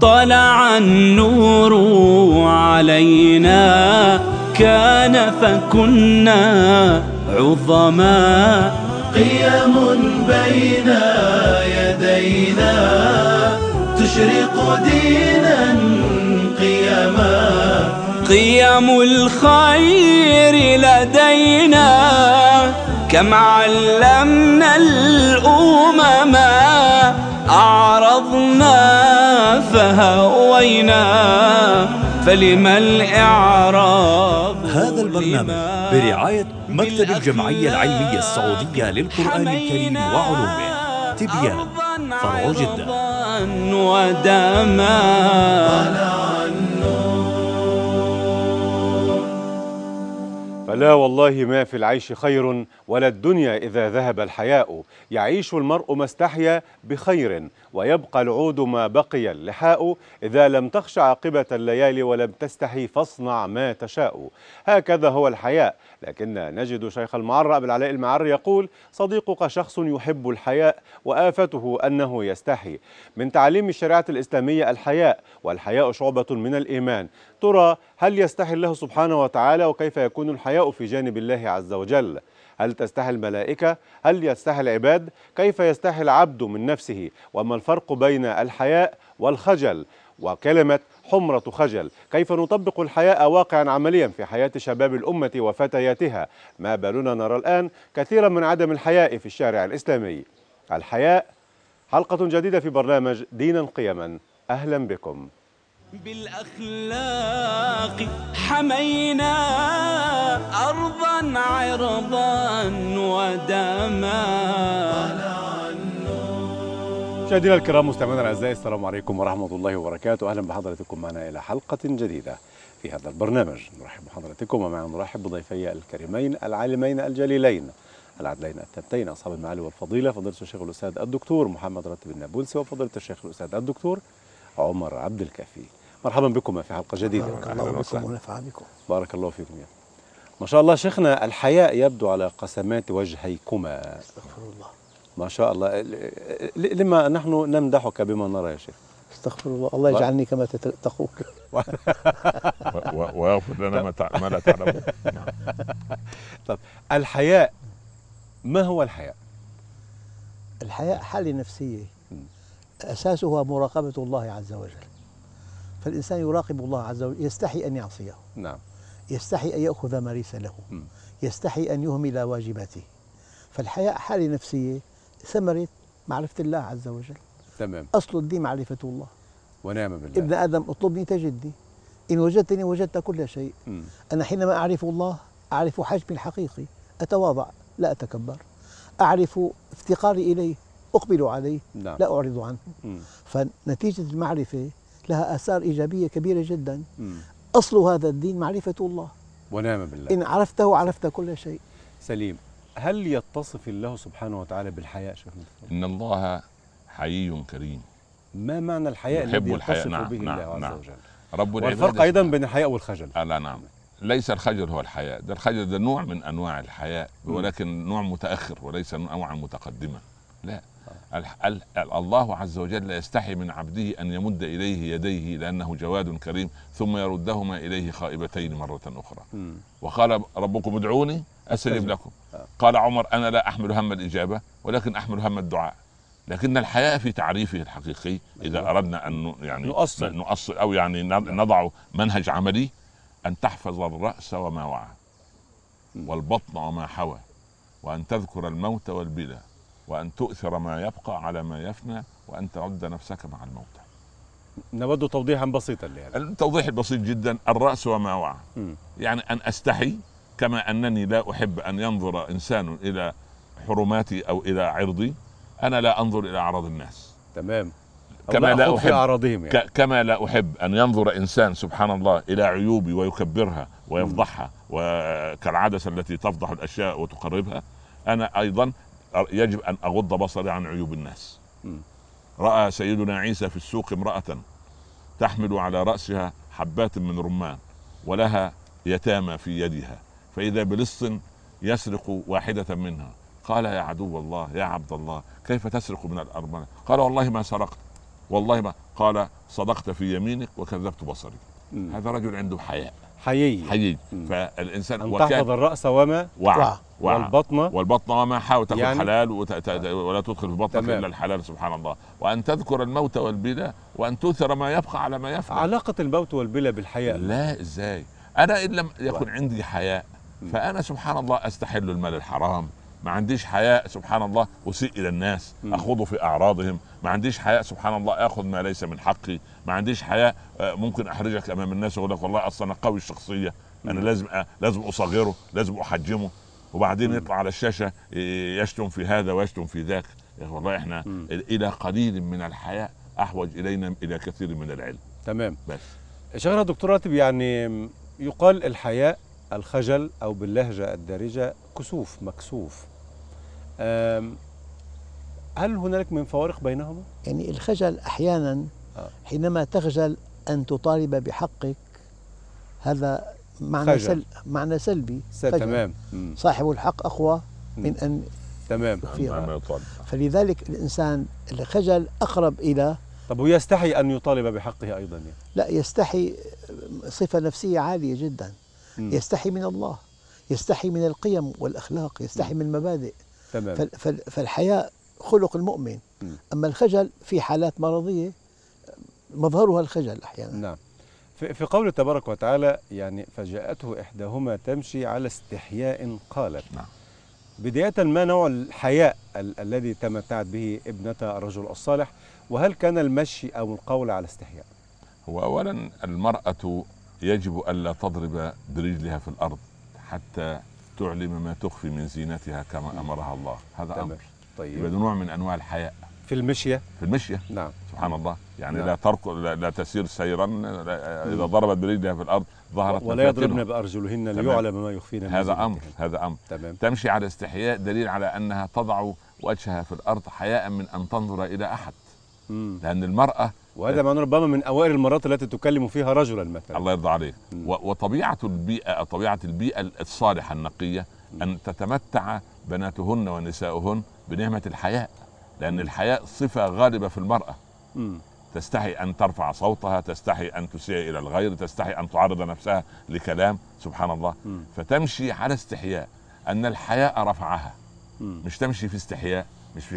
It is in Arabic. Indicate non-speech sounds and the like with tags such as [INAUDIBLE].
طلع النور علينا. كان فكنا عظما. قيم بين يدينا. تشرق دينا قيما قيم الخير لدينا. كم علمنا الأمم أعرضنا فهوينا فلما الإعراض هذا البرنامج برعاية مكتب الجمعية العلمية السعودية للقرآن الكريم وعلومه. تبيان. فرع جدة. ودما. فلا والله ما في العيش خير ولا الدنيا إذا ذهب الحياء. يعيش المرء ما استحيا بخير ويبقى العود ما بقي اللحاء. إذا لم تخش عاقبة الليالي ولم تستحي فاصنع ما تشاء. هكذا هو الحياء. لكن نجد شيخ المعر أبو العلاء المعر يقول صديقك شخص يحب الحياء وآفته أنه يستحي. من تعليم الشريعة الإسلامية الحياء والحياء شعبة من الإيمان. ترى هل يستحي الله سبحانه وتعالى وكيف يكون الحياء في جانب الله عز وجل هل تستحي الملائكة؟ هل يستحي العباد؟ كيف يستحي العبد من نفسه؟ وما الفرق بين الحياء والخجل؟ وكلمة حمرة خجل كيف نطبق الحياء واقعا عمليا في حياة شباب الأمة وفتياتها ما بالنا نرى الآن كثيرا من عدم الحياء في الشارع الإسلامي الحياء حلقة جديدة في برنامج دينا قيما أهلا بكم بالأخلاق حمينا أرضا عرضا ودما. مشاهدينا الكرام مستمعينا الأعزاء السلام عليكم ورحمة الله وبركاته. أهلا بحضراتكم معنا إلى حلقة جديدة في هذا البرنامج. نرحب بحضراتكم ومعنا نرحب بضيفي الكريمين العالمين الجليلين العدلين التامتين أصحاب المعالي والفضيلة فضيلة الشيخ الأستاذ الدكتور محمد راتب النابلسي وفضيلة الشيخ الأستاذ الدكتور عمر عبد الكافي مرحبا بكم في حلقة جديدة. بارك الله بكم ونفع بكم. بارك الله فيكم يا ما شاء الله شيخنا الحياء يبدو على قسمات وجهيكما. استغفر الله. ما شاء الله. لما نحن نمدحك بما نرى يا شيخ. استغفر الله. الله يجعلني كما تت- تقول. و- و- ويغفر لنا ما لا تعلمون. [LAUGHS] طب الحياء ما هو الحياء؟ الحياء حالة نفسية. م. أساسها مراقبة الله عز وجل. فالإنسان يراقب الله عز وجل يستحي أن يعصيه. نعم. يستحي أن يأخذ ما ليس له. م. يستحي أن يهمل واجباته. فالحياء حالة نفسية ثمرة معرفة الله عز وجل. تمام. أصل الدين معرفة الله. ونعم بالله. ابن آدم اطلبني تجدني إن وجدتني وجدت كل شيء. مم. أنا حينما أعرف الله أعرف حجمي الحقيقي. أتواضع لا أتكبر. أعرف افتقاري إليه. أقبل عليه نعم. لا أعرض عنه. مم. فنتيجة المعرفة لها آثار إيجابية كبيرة جدا. مم. أصل هذا الدين معرفة الله. ونعم بالله. إن عرفته عرفت كل شيء. سليم هل يتصف الله سبحانه وتعالى بالحياء شيخنا؟ إن الله حيي كريم. ما معنى الحياء يحب الذي الحياء، يتصف نعم، به نعم، الله عز نعم. وجل؟ رب والفرق سبحانه- بين الحياء والخجل. آه لا نعم. ليس الخجل هو الحياء. ده الخجل ده نوع من أنواع الحياء. ولكن نوع متأخر وليس نوعا متقدما. لا. الله عز وجل يستحي من عبده أن يمد إليه يديه لأنه جواد كريم ثم يردهما إليه خائبتين مرة أخرى. وقال ربكم ادعوني أستجب. لكم قال عمر أنا لا أحمل هم الإجابة ولكن أحمل هم الدعاء لكن الحياء في تعريفه الحقيقي إذا أيوة. أردنا أن يعني نؤصل. نؤصل أو يعني ن- نضع منهج عملي أن تحفظ الرأس وما وعى. والبطن وما حوى وأن تذكر الموت والبلى وأن تؤثر ما يبقى على ما يفنى وأن تعد نفسك مع الموتى. نود توضيحا بسيطا لهذا. التوضيح البسيط جدا الرأس وما وعى. يعني أن أستحي كما أنني لا أحب أن ينظر إنسان إلى حرماتي أو إلى عرضي أنا لا أنظر إلى أعراض الناس. تمام. أو كما لا أحب أعراضهم يعني. ك- كما لا أحب أن ينظر إنسان سبحان الله إلى عيوبي ويكبرها ويفضحها وكالعدسه التي تفضح الأشياء وتقربها أنا أيضا يجب أن أغض بصري عن عيوب الناس. رأى سيدنا عيسى في السوق امرأة تحمل على رأسها حبات من رمان ولها يتامى في يدها فإذا بلص يسرق واحدة منها. قال يا عدو الله يا عبد الله كيف تسرق من الارمله قال والله ما سرقت والله ما قال صدقت في يمينك وكذبت بصري. هذا رجل عنده حياء. حيي. حيي. فالإنسان أن تحفظ الرأس وما وعى والبطن. والبطن وما حاول تاكل يعني- حلال وت... ولا تدخل في بطنك تمام. إلا الحلال سبحان الله. وأن تذكر الموت والبلى وأن تؤثر ما يبقى على ما يفنى علاقة الموت والبلا بالحياء لا إزاي؟ أنا إن لم يكن عندي حياء فأنا سبحان الله أستحل المال الحرام. ما عنديش حياء سبحان الله أسيء إلى الناس. أخوض في أعراضهم. ما عنديش حياء سبحان الله آخذ ما ليس من حقي. ما عنديش حياء آه، ممكن أحرجك أمام الناس واقول لك والله أصلا أنا قوي الشخصية. أنا. لازم أ- لازم أصغره لازم أحجمه. وبعدين يطلع على الشاشة يشتم في هذا ويشتم في ذاك. والله إحنا. إلى قليل من الحياء أحوج إلينا إلى كثير من العلم. تمام. بس. شيخنا دكتور راتب يعني يقال الحياء الخجل أو باللهجة الدارجة كسوف مكسوف هل هنالك من فوارق بينهما؟ يعني الخجل أحيانا آه. حينما تخجل أن تطالب بحقك هذا معنى خجل. سل معنى سلبي خجل. تمام. صاحب الحق أقوى من. أن تمام فلذلك الإنسان الخجل أقرب إلى طب هو يستحي أن يطالب بحقه أيضا يعني. لا يستحي صفة نفسية عالية جدا. يستحي من الله يستحي من القيم والأخلاق يستحي من المبادئ. تمام. فال- فال- فالحياء خلق المؤمن. أما الخجل في حالات مرضية مظهرها الخجل أحيانا. نعم. في في قوله تبارك وتعالى يعني فجاءته إحداهما تمشي على استحياء قالت. نعم. بداية ما نوع الحياء ال- الذي تمتعت به ابنة الرجل الصالح؟ وهل كان المشي أو القول على استحياء؟ هو اولا المرأة يجب الا تضرب برجلها في الأرض حتى تعلم ما تخفي من زينتها كما أمرها الله. هذا تمام. يبقى طيب. ده نوع من أنواع الحياء. في المشية؟ في المشية. نعم. سبحان الله. يعني نعم. لا ترك لا, لا تسير سيرا لا- إذا ضربت برجلها في الأرض ظهرت ولا يضربن. بأرجلهن. ليعلم ما يخفين من هذا زينتهن. هذا أمر. تمام. تمشي على استحياء دليل على أنها تضع وجهها في الأرض حياء من أن تنظر إلى أحد. مم. لأن المرأة وهذا معناه ربما من أوائل المرات التي تكلم فيها رجلا مثلا الله يرضى عليك وطبيعة البيئة طبيعة البيئة الصالحة النقية أن تتمتع بناتهن ونساؤهن بنعمة الحياء لأن الحياء صفة غالبة في المرأة مم. تستحي أن ترفع صوتها تستحي أن تسيء إلى الغير تستحي أن تعرض نفسها لكلام سبحان الله. فتمشي على استحياء أن الحياء رفعها. مش تمشي في استحياء